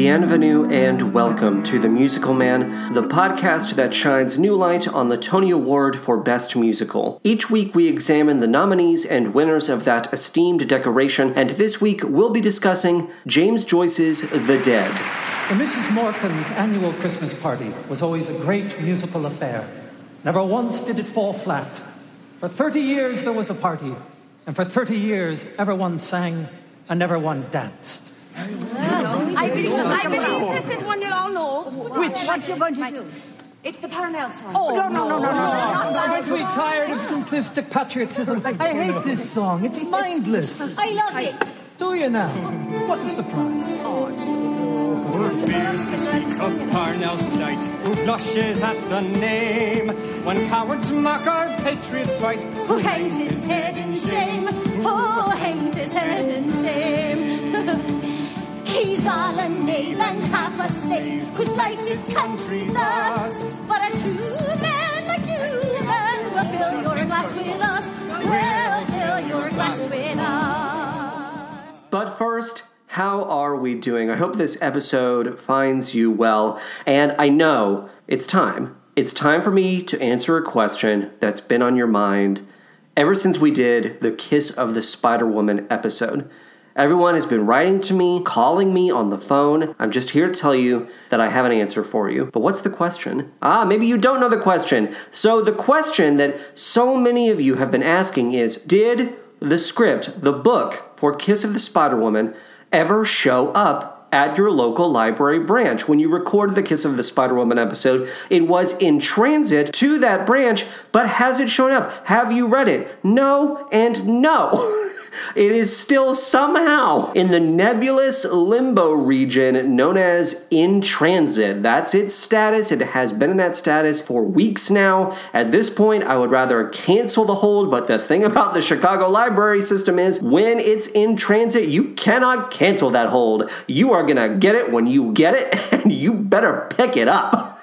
Bienvenue, and welcome to The Musical Man, the podcast that shines new light on the Tony Award for Best Musical. Each week we examine the nominees and winners of that esteemed decoration, and this week we'll be discussing James Joyce's The Dead. The Mrs. Morkan's annual Christmas party was always a great musical affair. Never once did it fall flat. For 30 years there was a party, and for 30 years everyone sang and everyone danced. I believe, I believe this is one you'll all know. Which? What you're going to do? It's the Parnell song. Oh, no, no, no, no, no. Oh, Aren't we tired of simplistic patriotism? I hate this song. It's mindless. I love it. Do you now? What a surprise. Who fears to speak of Parnell's plight? Who blushes at the name? When cowards mock our patriots' fight, Who hangs his head in shame? Who hangs his head in shame? He's all a knave and half a slave who slights his country thus. But a true man like you, man, will fill your glass with us. Will fill your glass with us. But first, how are we doing? I hope this episode finds you well, and I know it's time. It's time for me to answer a question that's been on your mind ever since we did the Kiss of the Spider Woman episode. Everyone has been writing to me, calling me on the phone. I'm just here to tell you that I have an answer for you. But what's the question? Ah, maybe you don't know the question. So, the question that so many of you have been asking is Did the script, the book for Kiss of the Spider Woman, ever show up at your local library branch. When you recorded the Kiss of the Spider Woman episode, it was in transit to that branch, but has it shown up? Have you read it? No and no. It is still somehow in the nebulous limbo region known as in transit. That's its status. It has been in that status for weeks now. At this point, I would rather cancel the hold, but the thing about the Chicago library system is when it's in transit, you cannot cancel that hold. You are gonna get it when you get it, and you better pick it up.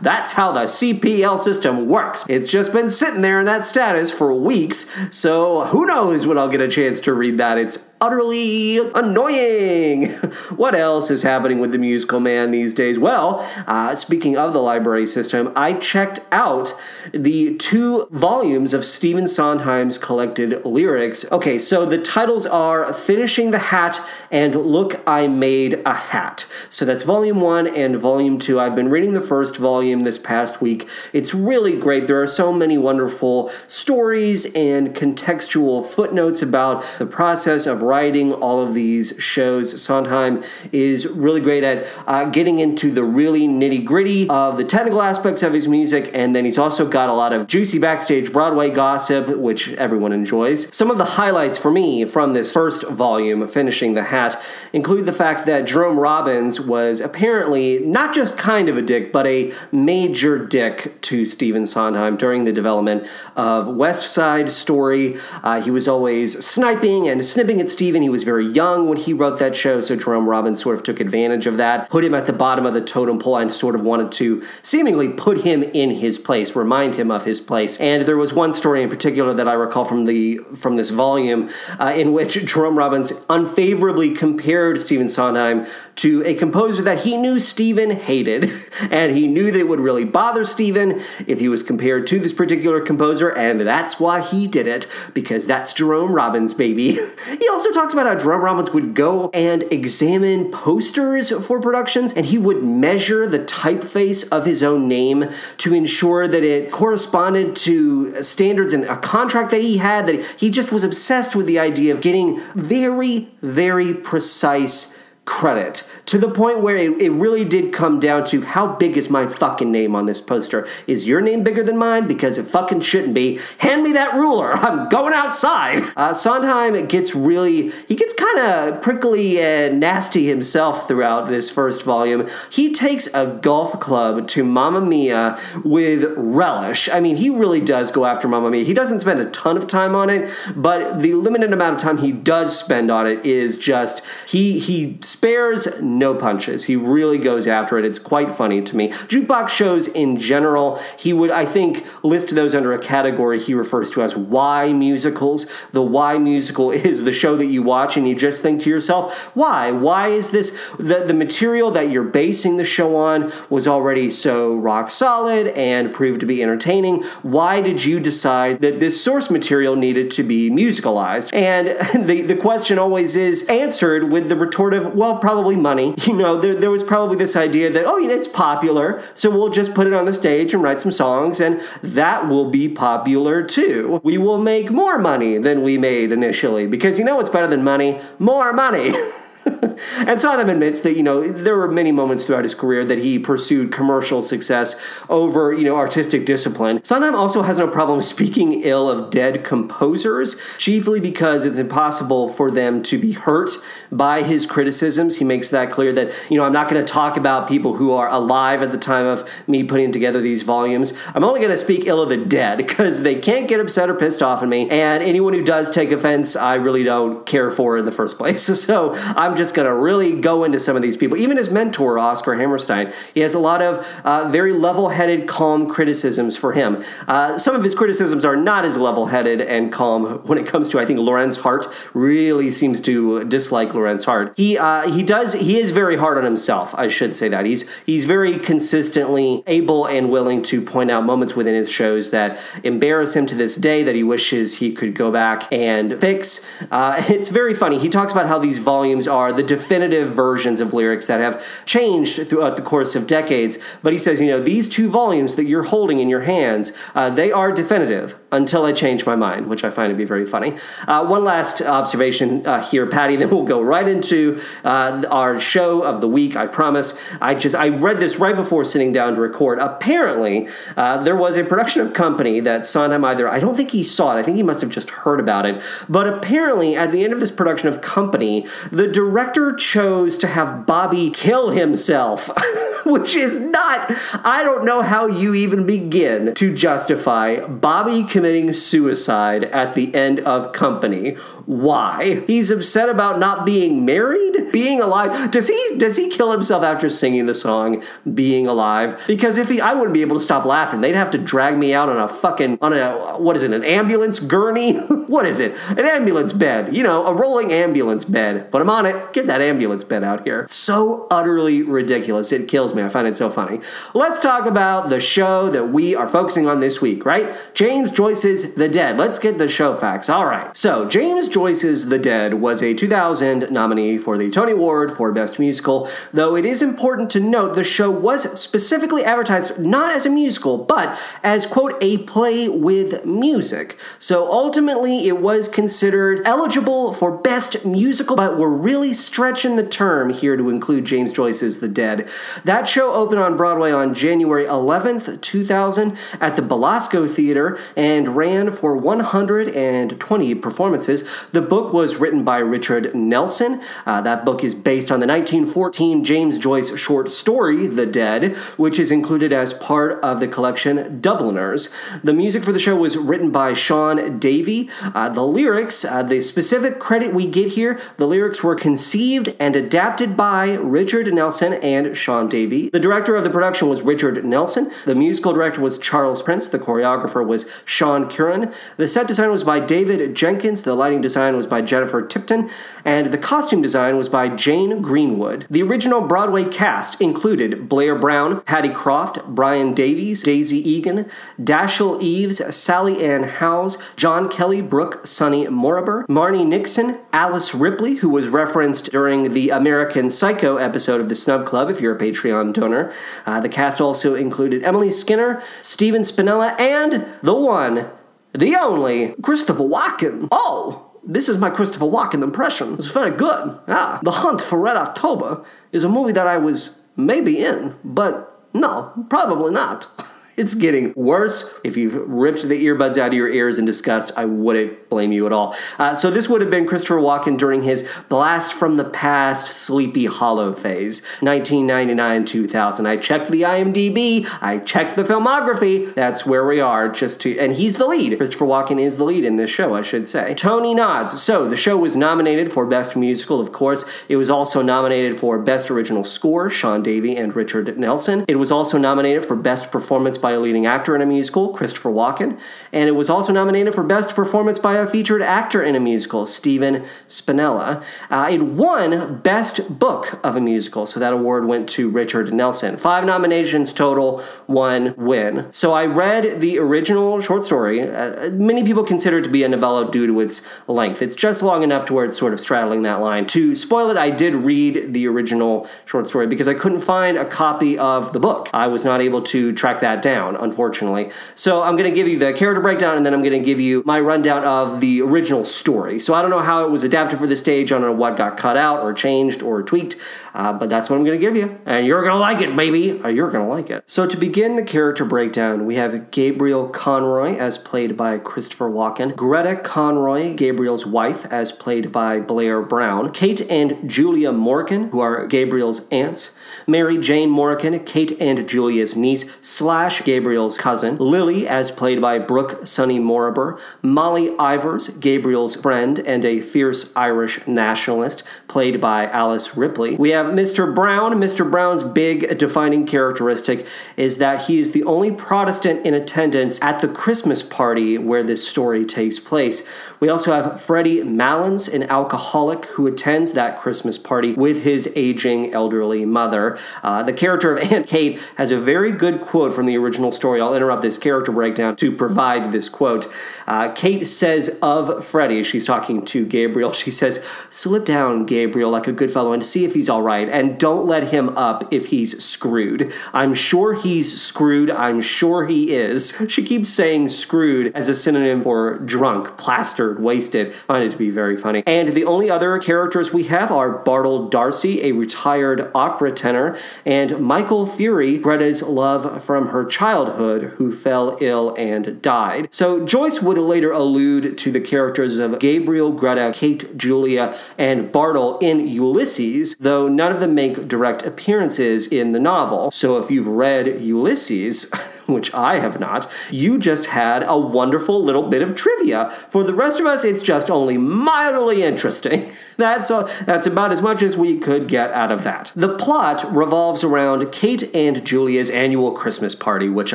That's how the CPL system works. It's just been sitting there in that status for weeks, so who knows when I'll get a chance to read that. It's utterly annoying. what else is happening with the musical man these days? Well, uh, speaking of the library system, I checked out the two volumes of Stephen Sondheim's collected lyrics. Okay, so the titles are Finishing the Hat and Look, I Made a Hat. So that's volume one and volume two. I've been reading the first volume this past week. It's really great. There are so many wonderful stories and contextual footnotes about the process of writing all of these shows. Sondheim is really great at uh, getting into the really nitty gritty of the technical aspects of his music, and then he's also got a lot of juicy backstage Broadway gossip, which everyone enjoys. Some of the highlights for me from this first volume, Finishing the Hat, include the fact that Jerome Robbins was apparently not just kind of a dick, but a major dick to Stephen Sondheim during the development of West Side Story. Uh, he was always sniping and snipping at Stephen. He was very young when he wrote that show, so Jerome Robbins sort of took advantage of that, put him at the bottom of the totem pole, and sort of wanted to seemingly put him in his place, remind him of his place. And there was one story in particular that I recall from the from this volume uh, in which Jerome Robbins unfavorably compared Stephen Sondheim to a composer that he knew Stephen hated, and he knew that it would really bother Stephen if he was compared to this particular composer, and that's why he did it, because that's Jerome Robbins, baby. he also talks about how Jerome Robbins would go and examine posters for productions, and he would measure the typeface of his own name to ensure that it corresponded to standards and a contract that he had, that he just was obsessed with the idea of getting very, very precise credit to the point where it, it really did come down to how big is my fucking name on this poster? Is your name bigger than mine? Because it fucking shouldn't be. Hand me that ruler. I'm going outside. Uh, Sondheim gets really, he gets kind of prickly and nasty himself throughout this first volume. He takes a golf club to Mamma Mia with relish. I mean, he really does go after Mamma Mia. He doesn't spend a ton of time on it, but the limited amount of time he does spend on it is just, he, he spares no punches. He really goes after it. It's quite funny to me. Jukebox shows in general, he would, I think, list those under a category he refers to as why musicals. The why musical is the show that you watch and you just think to yourself, why? Why is this the, the material that you're basing the show on was already so rock solid and proved to be entertaining? Why did you decide that this source material needed to be musicalized? And the, the question always is answered with the retort of, well, probably money. You know, there, there was probably this idea that, oh, it's popular, so we'll just put it on the stage and write some songs, and that will be popular too. We will make more money than we made initially, because you know what's better than money? More money. and Sondheim admits that, you know, there were many moments throughout his career that he pursued commercial success over, you know, artistic discipline. Sondheim also has no problem speaking ill of dead composers, chiefly because it's impossible for them to be hurt by his criticisms. He makes that clear that, you know, I'm not going to talk about people who are alive at the time of me putting together these volumes. I'm only going to speak ill of the dead because they can't get upset or pissed off at me. And anyone who does take offense, I really don't care for in the first place. So I'm just going to really go into some of these people. Even his mentor, Oscar Hammerstein, he has a lot of uh, very level headed, calm criticisms for him. Uh, some of his criticisms are not as level headed and calm when it comes to, I think, Lorenz Hart really seems to dislike Lorenz Hart. He, uh, he does, he is very hard on himself, I should say that. He's, he's very consistently able and willing to point out moments within his shows that embarrass him to this day that he wishes he could go back and fix. Uh, it's very funny. He talks about how these volumes are the definitive versions of lyrics that have changed throughout the course of decades. But he says, you know, these two volumes that you're holding in your hands, uh, they are definitive until I change my mind, which I find to be very funny. Uh, one last observation uh, here, Patty, then we'll go right into uh, our show of the week. I promise. I just I read this right before sitting down to record. Apparently, uh, there was a production of Company that Sondheim either I don't think he saw it. I think he must have just heard about it. But apparently, at the end of this production of Company, the director chose to have Bobby kill himself. which is not, I don't know how you even begin to justify Bobby committing suicide at the end of Company. Why? He's upset about not being married, being alive. Does he does he kill himself after singing the song "Being Alive"? Because if he, I wouldn't be able to stop laughing. They'd have to drag me out on a fucking on a what is it? An ambulance gurney? what is it? An ambulance bed? You know, a rolling ambulance bed. But I'm on it. Get that ambulance bed out here. So utterly ridiculous. It kills me. I find it so funny. Let's talk about the show that we are focusing on this week. Right? James Joyce's The Dead. Let's get the show facts. All right. So James Joyce's The Dead was a 2000 nominee for the Tony Award for Best Musical, though it is important to note the show was specifically advertised not as a musical, but as, quote, a play with music. So ultimately, it was considered eligible for Best Musical, but we're really stretching the term here to include James Joyce's The Dead. That show opened on Broadway on January 11th, 2000, at the Belasco Theater and ran for 120 performances. The book was written by Richard Nelson. Uh, that book is based on the 1914 James Joyce short story, The Dead, which is included as part of the collection Dubliners. The music for the show was written by Shaun Davey. Uh, the lyrics, uh, the specific credit we get here, the lyrics were conceived and adapted by Richard Nelson and Shaun Davey. The director of the production was Richard Nelson. The musical director was Charles Prince. The choreographer was Sean Curran. The set design was by David Jenkins. The lighting design was by Jennifer Tipton. And the costume design was by Jane Greenwood. The original Broadway cast included Blair Brown, Paddy Croft, Brian Davies, Daisy Egan, Dashiell Eaves, Sally Ann Howes, John Kelly, Brooke Sunny Moriber, Marni Nixon, Alice Ripley, who was referenced during the American Psycho episode of the Snub Club, if you're a Patreon donor. Uh, the cast also included Emily Skinner, Stephen Spinella, and the one, the only, Christopher Walken. Oh! This is my Christopher Walken impression. It's very good. Ah, The Hunt for Red October is a movie that I was maybe in, but no, probably not. It's getting worse. If you've ripped the earbuds out of your ears in disgust, I wouldn't blame you at all. Uh, so this would have been Christopher Walken during his blast from the past, Sleepy Hollow phase, 1999-2000. I checked the IMDb. I checked the filmography. That's where we are. Just to, and he's the lead. Christopher Walken is the lead in this show, I should say. Tony nods. So the show was nominated for Best Musical, of course. It was also nominated for Best Original Score, Shaun Davey and Richard Nelson. It was also nominated for Best Performance by by a leading actor in a musical, Christopher Walken, and it was also nominated for Best Performance by a Featured Actor in a Musical, Stephen Spinella. Uh, it won Best Book of a Musical, so that award went to Richard Nelson. Five nominations total, one win. So I read the original short story. Uh, many people consider it to be a novella due to its length. It's just long enough to where it's sort of straddling that line. To spoil it, I did read the original short story because I couldn't find a copy of the book. I was not able to track that down down, unfortunately. So I'm going to give you the character breakdown and then I'm going to give you my rundown of the original story. So I don't know how it was adapted for the stage. I don't know what got cut out or changed or tweaked, uh, but that's what I'm going to give you. And you're going to like it, baby. Uh, you're going to like it. So to begin the character breakdown, we have Gabriel Conroy as played by Christopher Walken, Greta Conroy, Gabriel's wife, as played by Blair Brown, Kate and Julia Morgan, who are Gabriel's aunts, Mary Jane Morgan, Kate and Julia's niece slash Gabriel's cousin, Lily, as played by Brooke Sunny Moriber, Molly Ivors, Gabriel's friend and a fierce Irish nationalist, played by Alice Ripley. We have Mr. Brown. Mr. Brown's big defining characteristic is that he is the only Protestant in attendance at the Christmas party where this story takes place. We also have Freddie Malins, an alcoholic who attends that Christmas party with his aging elderly mother. Uh, the character of Aunt Kate has a very good quote from the original story. I'll interrupt this character breakdown to provide this quote. Uh, Kate says of Freddie, she's talking to Gabriel, she says, Slip down, Gabriel, like a good fellow, and see if he's all right, and don't let him up if he's screwed. I'm sure he's screwed. I'm sure he is. She keeps saying screwed as a synonym for drunk, plastered wasted. I find it to be very funny. And the only other characters we have are Bartle Darcy, a retired opera tenor, and Michael Fury, Greta's love from her childhood, who fell ill and died. So Joyce would later allude to the characters of Gabriel, Greta, Kate, Julia, and Bartle in Ulysses, though none of them make direct appearances in the novel. So if you've read Ulysses, which I have not, you just had a wonderful little bit of trivia. For the rest of us, it's just only mildly interesting. That's, that's about as much as we could get out of that. The plot revolves around Kate and Julia's annual Christmas party, which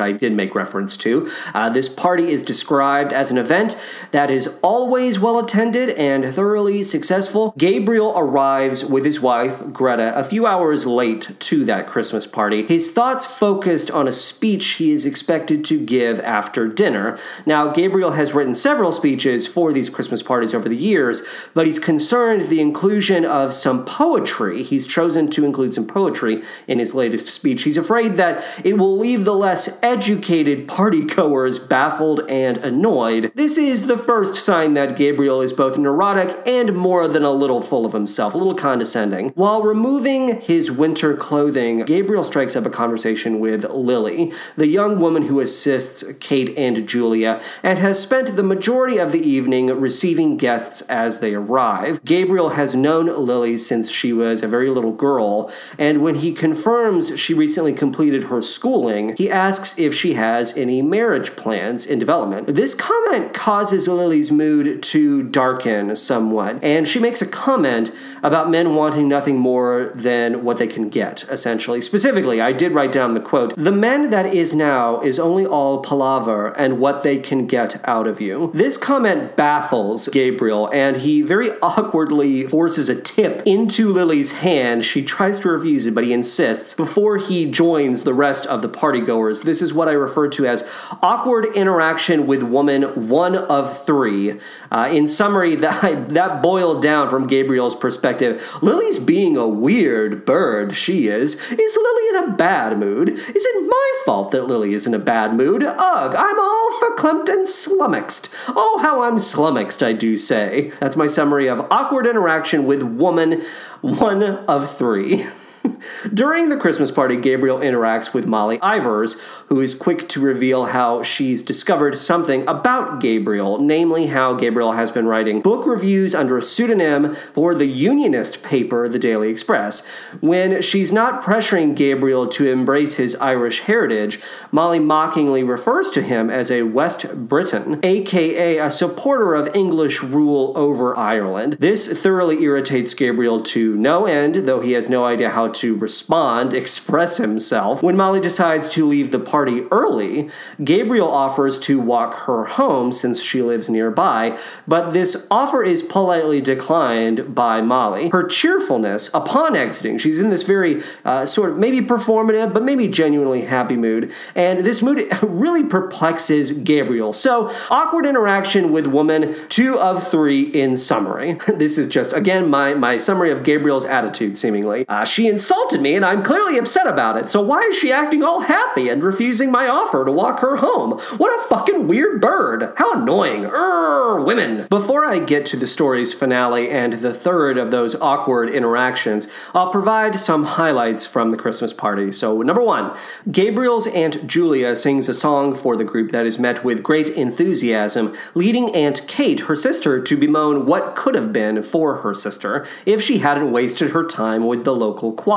I did make reference to. Uh, this party is described as an event that is always well attended and thoroughly successful. Gabriel arrives with his wife, Greta, a few hours late to that Christmas party. His thoughts focused on a speech he is expected to give after dinner. Now, Gabriel has written several speeches for these Christmas parties over the years, but he's concerned the inclusion of some poetry. He's chosen to include some poetry in his latest speech. He's afraid that it will leave the less educated partygoers baffled and annoyed. This is the first sign that Gabriel is both neurotic and more than a little full of himself, a little condescending. While removing his winter clothing, Gabriel strikes up a conversation with Lily, the young woman who assists Kate and Julia, and has spent the majority of the evening receiving guests as they arrive. Gabriel has known Lily since she was a very little girl, and when he confirms she recently completed her schooling, he asks if she has any marriage plans in development. This comment causes Lily's mood to darken somewhat, and she makes a comment about men wanting nothing more than what they can get, essentially. Specifically, I did write down the quote The men that is now is only all palaver and what they can get out of you. This comment baffles Gabriel, and he very awkwardly forces a tip into Lily's hand. She tries to refuse it, but he insists before he joins the rest of the partygoers. This is what I refer to as awkward interaction with woman one of three. Uh, in summary, that, that boiled down from Gabriel's perspective. Lily's being a weird bird, she is. Is Lily in a bad mood? Is it my fault that Lily is in a bad mood? Ugh, I'm all verklempt and slummoxed. Oh, how I'm slummoxed, I do say. That's my summary of awkward interaction with woman one of three. During the Christmas party, Gabriel interacts with Molly Ivors, who is quick to reveal how she's discovered something about Gabriel, namely how Gabriel has been writing book reviews under a pseudonym for the unionist paper, The Daily Express. When she's not pressuring Gabriel to embrace his Irish heritage, Molly mockingly refers to him as a West Briton, aka a supporter of English rule over Ireland. This thoroughly irritates Gabriel to no end, though he has no idea how to respond, express himself. When Molly decides to leave the party early, Gabriel offers to walk her home since she lives nearby, but this offer is politely declined by Molly. Her cheerfulness upon exiting, she's in this very uh, sort of maybe performative, but maybe genuinely happy mood, and this mood really perplexes Gabriel. So, awkward interaction with woman, two of three in summary. this is just, again, my, my summary of Gabriel's attitude, seemingly. Uh, she insulted me, and I'm clearly upset about it, so why is she acting all happy and refusing my offer to walk her home? What a fucking weird bird! How annoying! Urgh, women! Before I get to the story's finale and the third of those awkward interactions, I'll provide some highlights from the Christmas party. So, number one, Gabriel's Aunt Julia sings a song for the group that is met with great enthusiasm, leading Aunt Kate, her sister, to bemoan what could have been for her sister if she hadn't wasted her time with the local choir.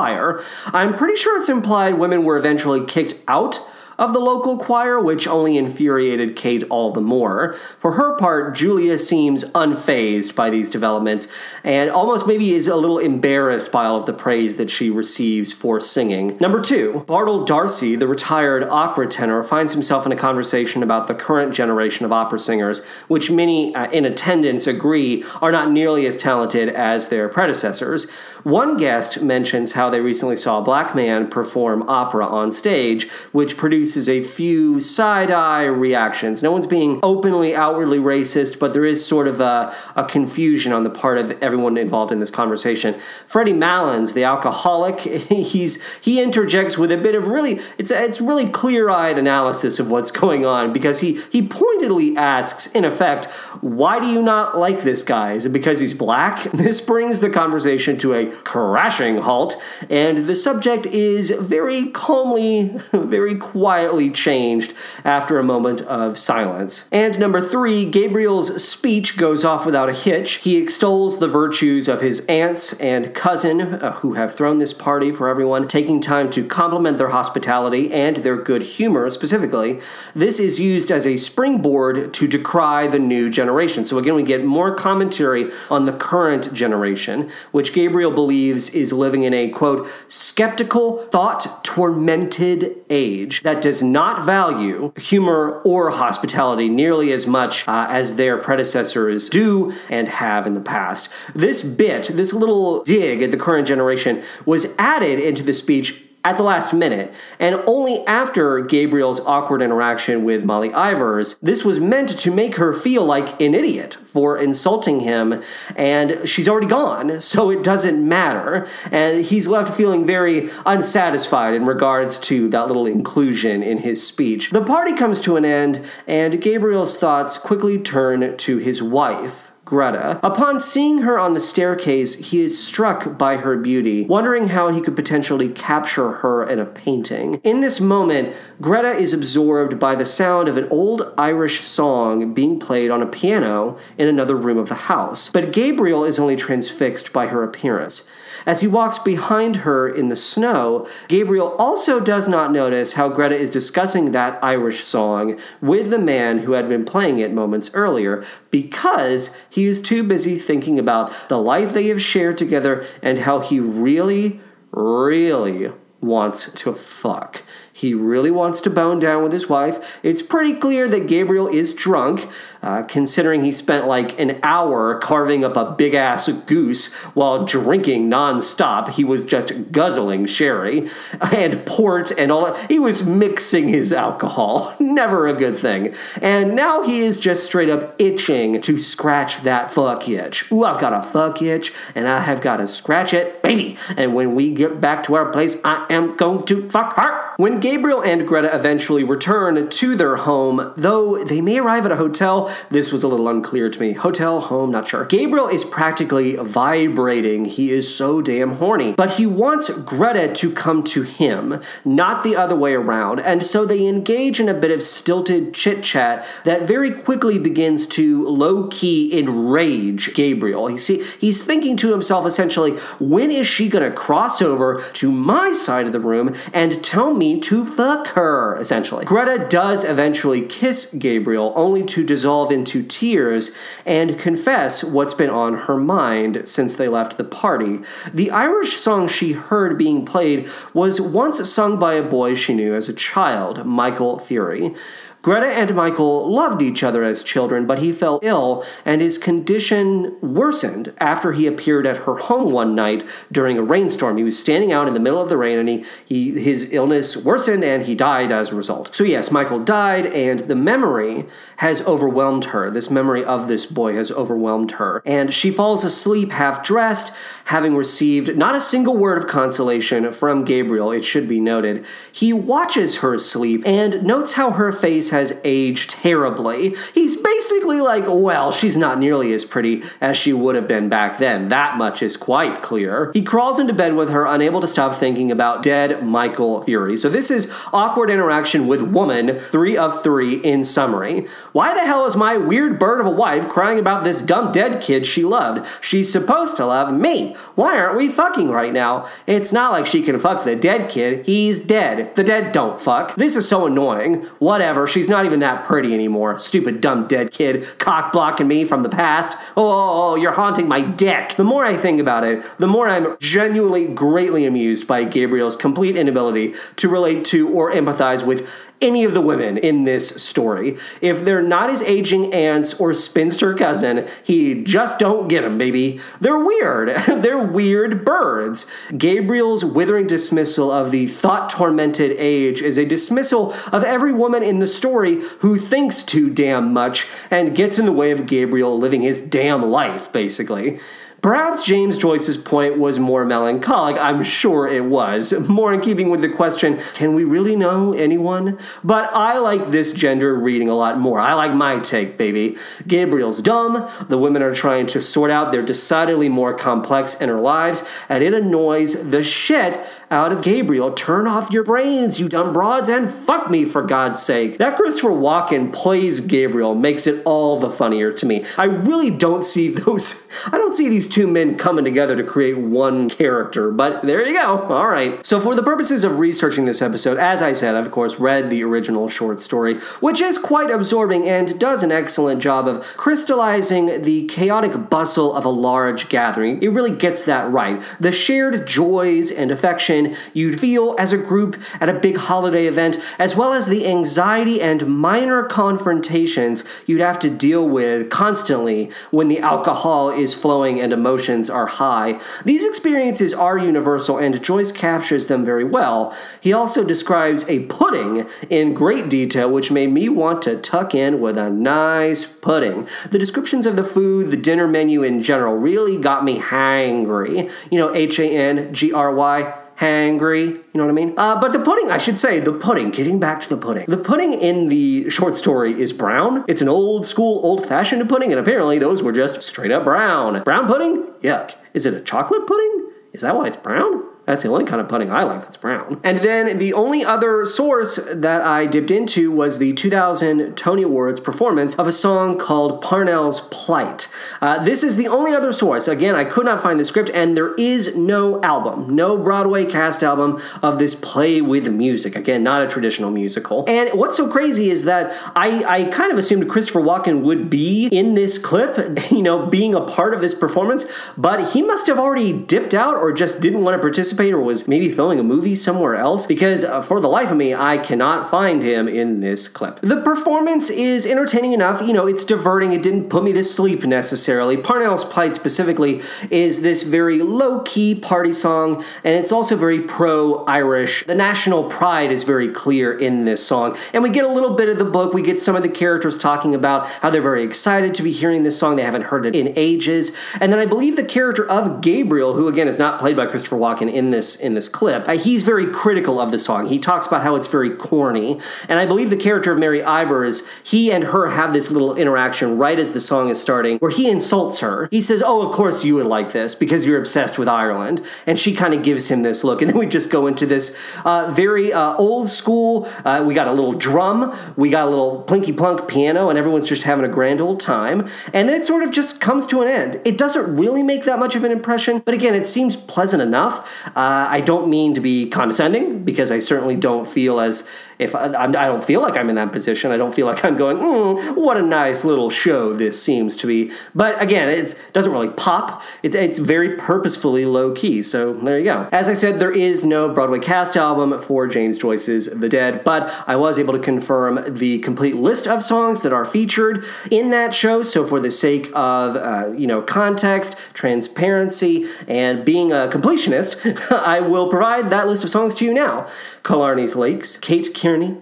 I'm pretty sure it's implied women were eventually kicked out of the local choir, which only infuriated Kate all the more. For her part, Julia seems unfazed by these developments and almost maybe is a little embarrassed by all of the praise that she receives for singing. Number two, Bartle Darcy, the retired opera tenor, finds himself in a conversation about the current generation of opera singers, which many uh, in attendance agree are not nearly as talented as their predecessors. One guest mentions how they recently saw a black man perform opera on stage, which produces a few side eye reactions. No one's being openly, outwardly racist, but there is sort of a, a confusion on the part of everyone involved in this conversation. Freddie Malins, the alcoholic, he's he interjects with a bit of really it's it's really clear eyed analysis of what's going on because he he pointedly asks, in effect, why do you not like this guy? Is it because he's black? This brings the conversation to a crashing halt, and the subject is very calmly, very quietly changed after a moment of silence. And number three, Gabriel's speech goes off without a hitch. He extols the virtues of his aunts and cousin uh, who have thrown this party for everyone, taking time to compliment their hospitality and their good humor specifically. This is used as a springboard to decry the new generation. So again, we get more commentary on the current generation, which Gabriel believes is living in a quote, skeptical, thought tormented age that does not value humor or hospitality nearly as much uh, as their predecessors do and have in the past. This bit, this little dig at the current generation, was added into the speech at the last minute, and only after Gabriel's awkward interaction with Molly Ivors, this was meant to make her feel like an idiot for insulting him, and she's already gone, so it doesn't matter. And he's left feeling very unsatisfied in regards to that little inclusion in his speech. The party comes to an end, and Gabriel's thoughts quickly turn to his wife. Greta. Upon seeing her on the staircase, he is struck by her beauty, wondering how he could potentially capture her in a painting. In this moment, Greta is absorbed by the sound of an old Irish song being played on a piano in another room of the house. But Gabriel is only transfixed by her appearance. As he walks behind her in the snow, Gabriel also does not notice how Greta is discussing that Irish song with the man who had been playing it moments earlier because he is too busy thinking about the life they have shared together and how he really, really wants to fuck. He really wants to bone down with his wife. It's pretty clear that Gabriel is drunk, uh, considering he spent like an hour carving up a big ass goose while drinking nonstop. He was just guzzling sherry and port and all that. He was mixing his alcohol. Never a good thing. And now he is just straight up itching to scratch that fuck itch. Ooh, I've got a fuck itch and I have got to scratch it, baby. And when we get back to our place, I am going to fuck her. When Gabriel and Greta eventually return to their home, though they may arrive at a hotel, this was a little unclear to me. Hotel, home, not sure. Gabriel is practically vibrating. He is so damn horny. But he wants Greta to come to him, not the other way around. And so they engage in a bit of stilted chit chat that very quickly begins to low key enrage Gabriel. You see, he's thinking to himself essentially, when is she going to cross over to my side of the room and tell me to fuck her, essentially? Greta does eventually kiss Gabriel, only to dissolve into tears and confess what's been on her mind since they left the party. The Irish song she heard being played was once sung by a boy she knew as a child, Michael Fury. Greta and Michael loved each other as children, but he fell ill and his condition worsened after he appeared at her home one night during a rainstorm. He was standing out in the middle of the rain and he, he his illness worsened and he died as a result. So yes, Michael died and the memory has overwhelmed her. This memory of this boy has overwhelmed her. And she falls asleep half dressed, having received not a single word of consolation from Gabriel, it should be noted. He watches her sleep and notes how her face has aged terribly. He's basically like, well, she's not nearly as pretty as she would have been back then. That much is quite clear. He crawls into bed with her, unable to stop thinking about dead Michael Fury. So this is awkward interaction with woman, three of three in summary. Why the hell is my weird bird of a wife crying about this dumb dead kid she loved? She's supposed to love me. Why aren't we fucking right now? It's not like she can fuck the dead kid. He's dead. The dead don't fuck. This is so annoying. Whatever. She's not even that pretty anymore. Stupid dumb dead kid cock blocking me from the past. Oh, you're haunting my dick. The more I think about it, the more I'm genuinely greatly amused by Gabriel's complete inability to relate to or empathize with any of the women in this story. If they're not his aging aunts or spinster cousin, he just don't get them, baby. They're weird. they're weird birds. Gabriel's withering dismissal of the thought tormented age is a dismissal of every woman in the story who thinks too damn much and gets in the way of Gabriel living his damn life, basically. Perhaps James Joyce's point was more melancholic. I'm sure it was. More in keeping with the question, can we really know anyone? But I like this gender reading a lot more. I like my take, baby. Gabriel's dumb, the women are trying to sort out their decidedly more complex inner lives, and it annoys the shit out of Gabriel. Turn off your brains, you dumb broads, and fuck me for God's sake. That Christopher Walken plays Gabriel makes it all the funnier to me. I really don't see those, I don't see these two men coming together to create one character, but there you go. All right. So, for the purposes of researching this episode, as I said, I've of course read the original short story, which is quite absorbing and does an excellent job of crystallizing the chaotic bustle of a large gathering. It really gets that right. The shared joys and affection you'd feel as a group at a big holiday event, as well as the anxiety and minor confrontations you'd have to deal with constantly when the alcohol is flowing and emotions are high. These experiences are universal, and Joyce captures them very well. He also describes a pudding in great detail, which made me want to tuck in with a nice pudding. The descriptions of the food, the dinner menu in general, really got me hangry. You know, H A N G R Y hangry. You know what I mean? Uh, but the pudding, I should say, the pudding, getting back to the pudding. The pudding in the short story is brown. It's an old school, old fashioned pudding, and apparently those were just straight up brown. Brown pudding? Yuck. Is it a chocolate pudding? Is that why it's brown? That's the only kind of pudding I like that's brown. And then the only other source that I dipped into was the 2000 Tony Awards performance of a song called Parnell's Plight. Uh, this is the only other source. Again, I could not find the script, and there is no album, no Broadway cast album of this play with music. Again, not a traditional musical. And what's so crazy is that I, I kind of assumed Christopher Walken would be in this clip, you know, being a part of this performance, but he must have already dipped out or just didn't want to participate or was maybe filming a movie somewhere else because uh, for the life of me, I cannot find him in this clip. The performance is entertaining enough. You know, it's diverting. It didn't put me to sleep necessarily. Parnell's Plight specifically is this very low key party song, and it's also very pro Irish. The national pride is very clear in this song. And we get a little bit of the book. We get some of the characters talking about how they're very excited to be hearing this song. They haven't heard it in ages. And then I believe the character of Gabriel, who again is not played by Christopher Walken in this in this clip, uh, he's very critical of the song. He talks about how it's very corny, and I believe the character of Mary Ivor is he and her have this little interaction right as the song is starting, where he insults her. He says, "Oh, of course you would like this because you're obsessed with Ireland," and she kind of gives him this look, and then we just go into this uh, very uh, old school. Uh, we got a little drum, we got a little plinky plunk piano, and everyone's just having a grand old time, and it sort of just comes to an end. It doesn't really make that much of an impression, but again, it seems pleasant enough. Uh, I don't mean to be condescending because I certainly don't feel as if I, I don't feel like I'm in that position. I don't feel like I'm going, mm, what a nice little show this seems to be. But again, it doesn't really pop. It, it's very purposefully low key. So there you go. As I said, there is no Broadway cast album for James Joyce's The Dead, but I was able to confirm the complete list of songs that are featured in that show. So for the sake of uh, you know context, transparency, and being a completionist, I will provide that list of songs to you now. Killarney's Lakes, Kate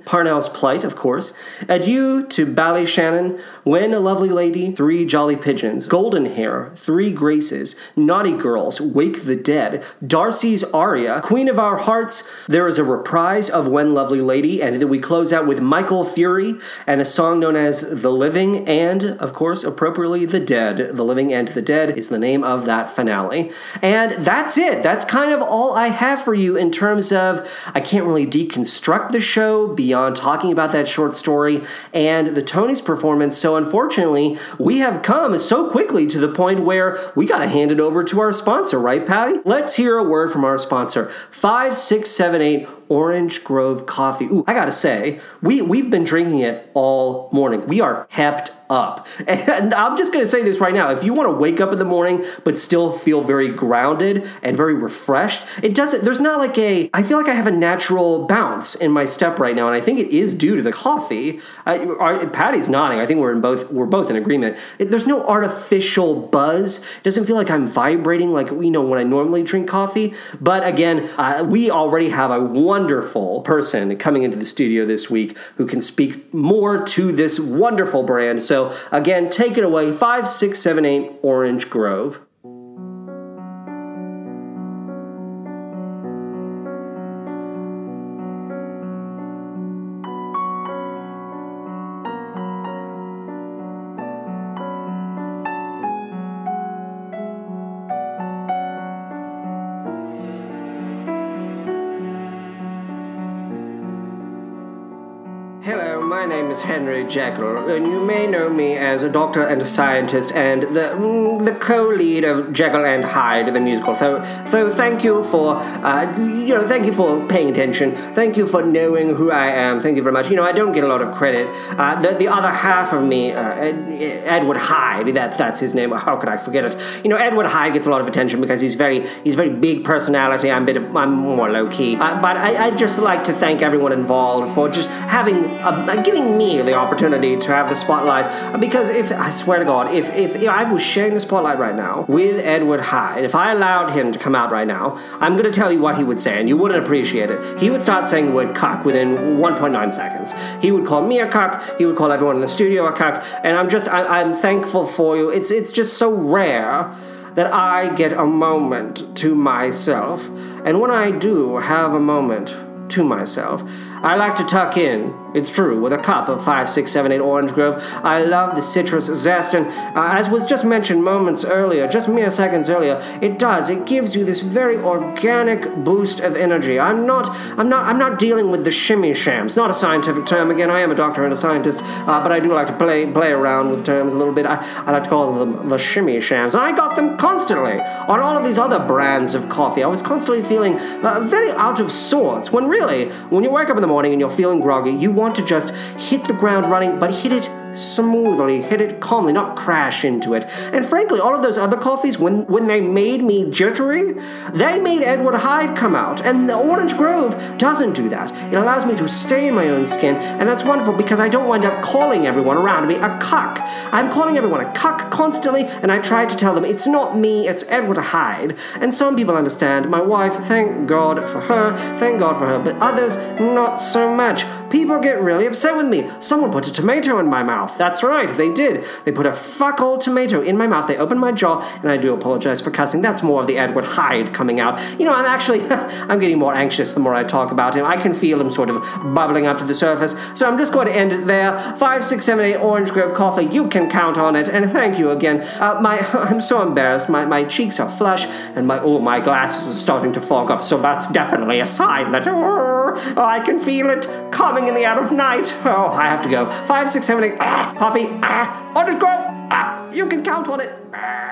Parnell's Plight, of course, Adieu to Ballyshannon, When a Lovely Lady, Three Jolly Pigeons, Golden Hair, Three Graces, Naughty Girls, Wake the Dead, Darcy's Aria, Queen of Our Hearts, there is a reprise of When Lovely Lady, and then we close out with Michael Fury and a song known as The Living and, of course, appropriately, The Dead. The Living and the Dead is the name of that finale. And that's it. That's kind of all I have for you in terms of I can't really deconstruct the show beyond talking about that short story and the Tony's performance. So, unfortunately, we have come so quickly to the point where we got to hand it over to our sponsor, right, Patty? Let's hear a word from our sponsor 5678 Orange Grove Coffee. Ooh, I gotta say, we, we've been drinking it all morning. We are pepped up. And I'm just gonna say this right now. If you wanna wake up in the morning but still feel very grounded and very refreshed, it doesn't, there's not like a, I feel like I have a natural bounce in my step right now, and I think it is due to the coffee. I, I, Patty's nodding. I think we're in both, we're both in agreement. It, there's no artificial buzz. It doesn't feel like I'm vibrating like, you know, when I normally drink coffee. But again, uh, we already have a wonderful person coming into the studio this week who can speak more to this wonderful brand. So, again, take it away 5678 Orange Grove. My name is Henry Jekyll, and you may know me as a doctor and a scientist and the mm, the co-lead of Jekyll and Hyde, the musical. So, so thank you for uh, you know, thank you for paying attention. Thank you for knowing who I am. Thank you very much. You know, I don't get a lot of credit. Uh, the the other half of me, uh, Ed, Edward Hyde, that's that's his name. How could I forget it? You know, Edward Hyde gets a lot of attention because he's very he's very big personality. I'm a bit of, I'm more low key, uh, but I, I'd just like to thank everyone involved for just having uh, giving me the opportunity to have the spotlight because if I swear to God, if, if if I was sharing the spotlight right now with Edward Hyde, if I allowed him to come out right now, I'm going to tell you what he would say, and you wouldn't appreciate it. He would start saying the word cuck within 1.9 seconds. He would call me a cuck. He would call everyone in the studio a cuck, and I'm just I, I'm thankful for you. It's it's just so rare that I get a moment to myself, and when I do have a moment to myself. I like to tuck in, it's true, with a cup of 5, 6, 7, 8 Orange Grove. I love the citrus zest, and uh, as was just mentioned moments earlier, just mere seconds earlier, it does. It gives you this very organic boost of energy. I'm not, I'm not, I'm not dealing with the shimmy shams. Not a scientific term. Again, I am a doctor and a scientist, uh, but I do like to play, play around with terms a little bit. I, I like to call them the shimmy shams, and I got them constantly on all of these other brands of coffee. I was constantly feeling uh, very out of sorts. When really, when you wake up in the morning and you're feeling groggy, you want to just hit the ground running, but hit it smoothly, hit it calmly, not crash into it. And frankly, all of those other coffees, when, when they made me jittery, they made Edward Hyde come out. And the Orange Grove doesn't do that. It allows me to stay in my own skin, and that's wonderful because I don't wind up calling everyone around me a cuck. I'm calling everyone a cuck constantly, and I try to tell them it's not me, it's Edward Hyde. And some people understand. My wife, thank God for her, thank God for her, but others, not so much. People get really upset with me. Someone put a tomato in my mouth. Mouth. That's right, they did. They put a fuck all tomato in my mouth. They opened my jaw, and I do apologize for cussing. That's more of the Edward Hyde coming out. You know, I'm actually, I'm getting more anxious the more I talk about him. I can feel him sort of bubbling up to the surface. So I'm just going to end it there. Five, six, seven, eight Orange Grove coffee. You can count on it. And thank you again. Uh, my, I'm so embarrassed. My, my cheeks are flush, and my, oh, my glasses are starting to fog up. So that's definitely a sign that, oh, I can feel it coming in the air of night. Oh, I have to go. Five, six, seven, eight. Ah, coffee. Ah, Orange Grove. Ah, you can count on it. Ah.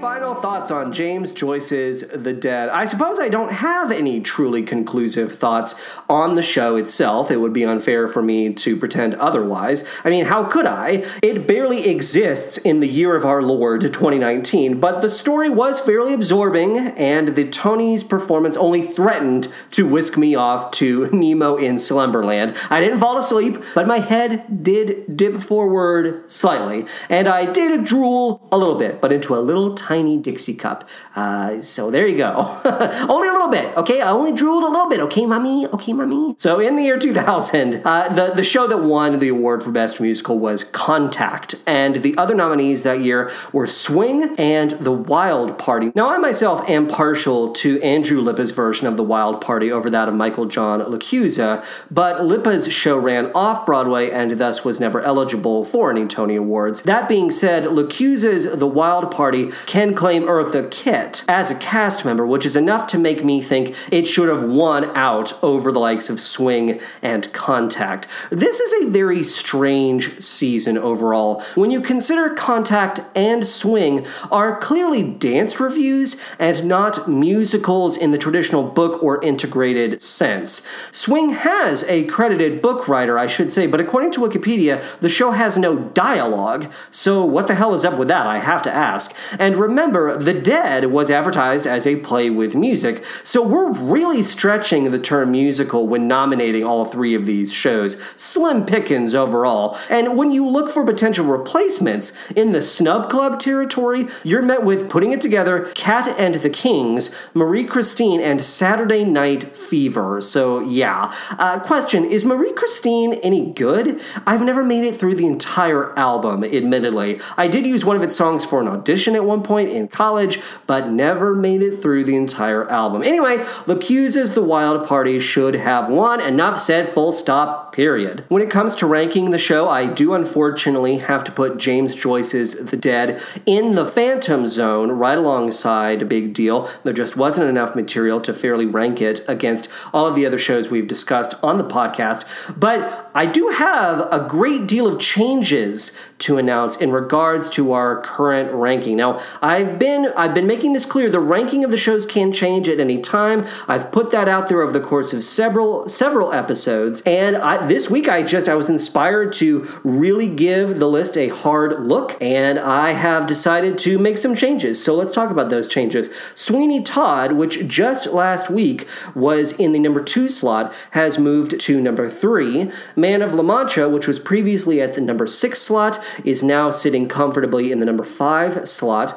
Final thoughts on James Joyce's The Dead. I suppose I don't have any truly conclusive thoughts on the show itself. It would be unfair for me to pretend otherwise. I mean, how could I? It barely exists in the year of our Lord 2019, but the story was fairly absorbing, and the Tony's performance only threatened to whisk me off to Nemo in Slumberland. I didn't fall asleep, but my head did dip forward slightly, and I did drool a little bit, but into a little tiny Dixie cup. Uh, so there you go. only a little bit, okay? I only drooled a little bit, okay, mommy? Okay, mommy? So in the year 2000, uh, the, the show that won the award for Best Musical was Contact, and the other nominees that year were Swing and The Wild Party. Now, I myself am partial to Andrew Lippa's version of The Wild Party over that of Michael John LaChiusa, but Lippa's show ran off Broadway and thus was never eligible for any Tony Awards. That being said, LaChiusa's The Wild Party can claim Eartha Kitt as a cast member, which is enough to make me think it should have won out over the likes of Swing and Contact. This is a very strange season overall. When you consider Contact and Swing are clearly dance revues and not musicals in the traditional book or integrated sense. Swing has a credited book writer, I should say, but according to Wikipedia, the show has no dialogue. So what the hell is up with that? I have to ask. And remember, The Dead was advertised as a play with music, so we're really stretching the term musical when nominating all three of these shows. Slim pickings overall. And when you look for potential replacements in the snub club territory, you're met with putting it together Kat and the Kings, Marie Christine, and Saturday Night Fever. So, yeah. Uh, question Is Marie Christine any good? I've never made it through the entire album, admittedly. I did use one of its songs for an audition at one point in college, but never made it through the entire album. Anyway, LaChiusa's The Wild Party should have won. Enough said, full stop, period. When it comes to ranking the show, I do unfortunately have to put James Joyce's The Dead in the Phantom Zone right alongside Big Deal. There just wasn't enough material to fairly rank it against all of the other shows we've discussed on the podcast. But I do have a great deal of changes to announce in regards to our current ranking. Now, I've been I've been making this clear. The ranking of the shows can change at any time. I've put that out there over the course of several several episodes, and I, this week I just I was inspired to really give the list a hard look, and I have decided to make some changes. So let's talk about those changes. Sweeney Todd, which just last week was in the number two slot, has moved to number three. Man of La Mancha, which was previously at the number six slot, is now sitting comfortably in the number five slot.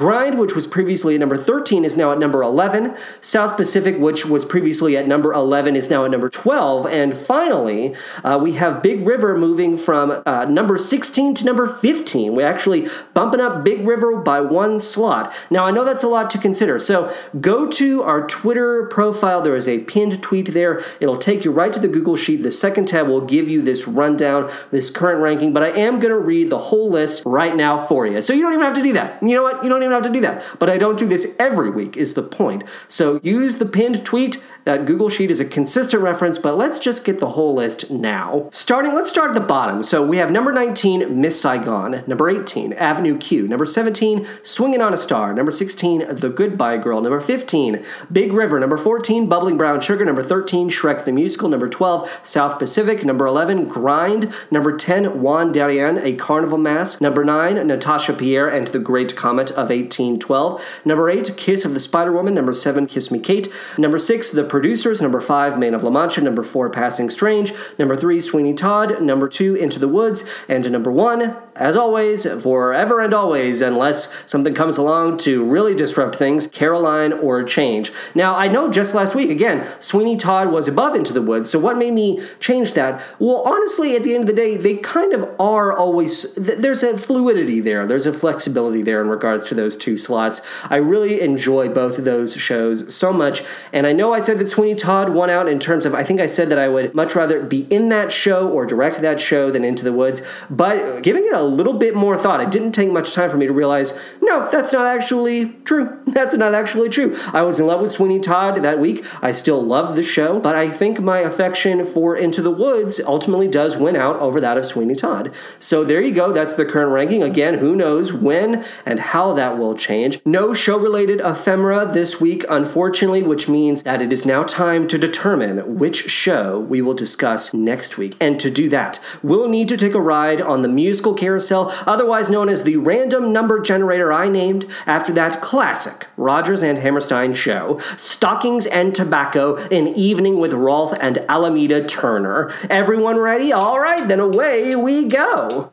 Grind, which was previously at number 13, is now at number 11. South Pacific, which was previously at number 11, is now at number 12. And finally, uh, we have Big River moving from uh, number 16 to number 15. We're actually bumping up Big River by one slot. Now, I know that's a lot to consider. So go to our Twitter profile. There is a pinned tweet there. It'll take you right to the Google Sheet. The second tab will give you this rundown, this current ranking. But I am going to read the whole list right now for you. So you don't even have to do that. You know what? You don't even have to do that. But I don't do this every week, is the point. So use the pinned tweet. That Google Sheet is a consistent reference, but let's just get the whole list now. Starting, let's start at the bottom. So we have number 19, Miss Saigon. Number 18, Avenue Q. Number 17, Swinging on a Star. Number 16, The Goodbye Girl. Number 15, Big River. Number 14, Bubbling Brown Sugar. Number 13, Shrek the Musical. Number 12, South Pacific. Number 11, Grind. Number 10, Juan Darien, A Carnival Mass. Number 9, Natasha Pierre and the Great Comet of 1812. Number 8, Kiss of the Spider Woman. Number 7, Kiss Me Kate. Number 6, The Producers. Number five, Man of La Mancha. Number four, Passing Strange. Number three, Sweeney Todd. Number two, Into the Woods. And number one, as always, forever and always, unless something comes along to really disrupt things, Caroline or Change. Now, I know just last week, again, Sweeney Todd was above Into the Woods, so what made me change that? Well, honestly, at the end of the day, they kind of are always, there's a fluidity there, there's a flexibility there in regards to those two slots. I really enjoy both of those shows so much, and I know I said that Sweeney Todd won out in terms of, I think I said that I would much rather be in that show or direct that show than Into the Woods, but giving it a little bit more thought, it didn't take much time for me to realize, no, that's not actually true. That's not actually true. I was in love with Sweeney Todd that week. I still love the show, but I think my affection for Into the Woods ultimately does win out over that of Sweeney Todd. So there you go. That's the current ranking. Again, who knows when and how that will change. No show related ephemera this week, unfortunately, which means that it is now time to determine which show we will discuss next week. And to do that, we'll need to take a ride on the musical carousel, otherwise known as the random number generator I named after that classic Rodgers and Hammerstein show, Stockings and Tobacco, an evening with Rolf and Alameda Turner. Everyone ready? All right, then away we go.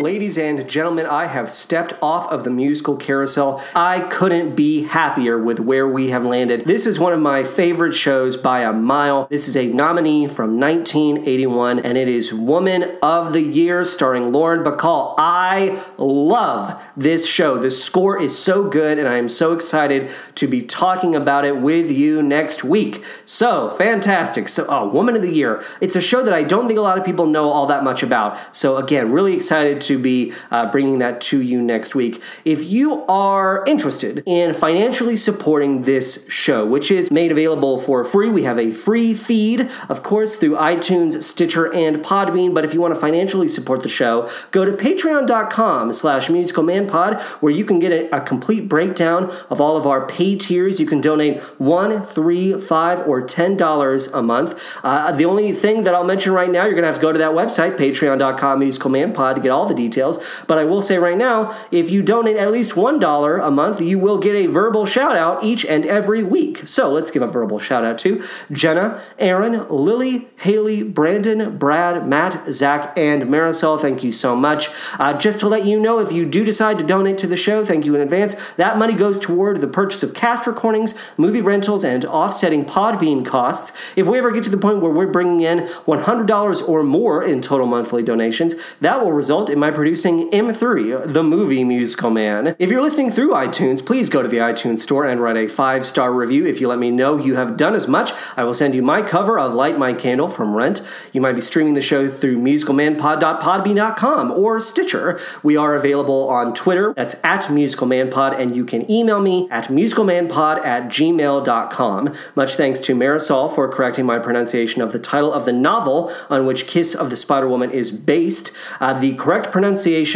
Ladies and gentlemen, I have stepped off of the musical carousel. I couldn't be happier with where we have landed. This is one of my favorite shows by a mile. This is a nominee from 1981, and it is Woman of the Year starring Lauren Bacall. I love this show. The score is so good, and I am so excited to be talking about it with you next week. So, fantastic. So, oh, Woman of the Year. It's a show that I don't think a lot of people know all that much about. So, again, really excited to be uh, bringing that to you next week. If you are interested in financially supporting this show, which is made available for free, we have a free feed, of course, through iTunes, Stitcher, and Podbean. But if you want to financially support the show, go to patreon.com slash musicalmanpod, where you can get a, a complete breakdown of all of our pay tiers. You can donate one, three, five, or ten dollars a month. Uh, the only thing that I'll mention right now, you're going to have to go to that website, patreon.com musicalmanpod, to get all the details. But I will say right now, if you donate at least $1 a month, you will get a verbal shout out each and every week. So let's give a verbal shout out to Jenna, Aaron, Lily, Haley, Brandon, Brad, Matt, Zach, and Marisol. Thank you so much. Uh, just to let you know, if you do decide to donate to the show, thank you in advance. That money goes toward the purchase of cast recordings, movie rentals, and offsetting Podbean costs. If we ever get to the point where we're bringing in $100 or more in total monthly donations, that will result in my producing M3, the movie musical man. If you're listening through iTunes, please go to the iTunes store and write a five star review. If you let me know you have done as much, I will send you my cover of Light My Candle from Rent. You might be streaming the show through musicalmanpod.podbean.com or Stitcher. We are available on Twitter, that's at musicalmanpod, and you can email me at musicalmanpod at gmail.com. Much thanks to Marisol for correcting my pronunciation of the title of the novel on which Kiss of the Spider Woman is based. Uh, the correct pronunciation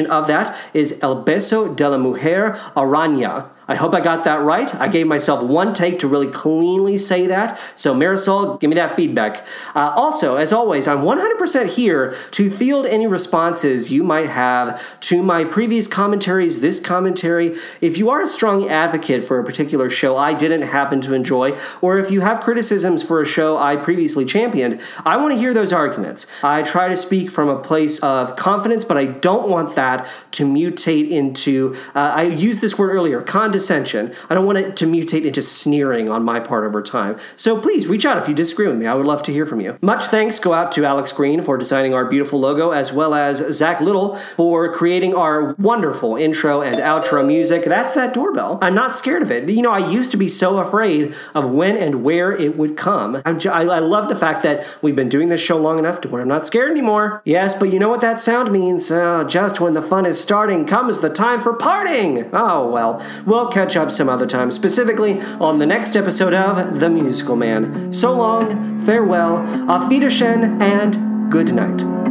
of that is El Beso de la Mujer Araña. I hope I got that right. I gave myself one take to really cleanly say that. So, Marisol, give me that feedback. Uh, also, as always, I'm 100% here to field any responses you might have to my previous commentaries, this commentary. If you are a strong advocate for a particular show I didn't happen to enjoy, or if you have criticisms for a show I previously championed, I want to hear those arguments. I try to speak from a place of confidence, but I don't want that to mutate into, uh, I used this word earlier, condescension. I don't want it to mutate into sneering on my part over time. So please reach out if you disagree with me. I would love to hear from you. Much thanks go out to Alex Green for designing our beautiful logo, as well as Zach Little for creating our wonderful intro and outro music. That's that doorbell. I'm not scared of it. You know, I used to be so afraid of when and where it would come. I love the fact that we've been doing this show long enough to where I'm not scared anymore. Yes, but you know what that sound means? Uh, just when the fun is starting comes the time for parting. Oh, well. well. We'll catch up some other time, specifically on the next episode of The Musical Man. So long, farewell, auf Wiedersehen, and good night.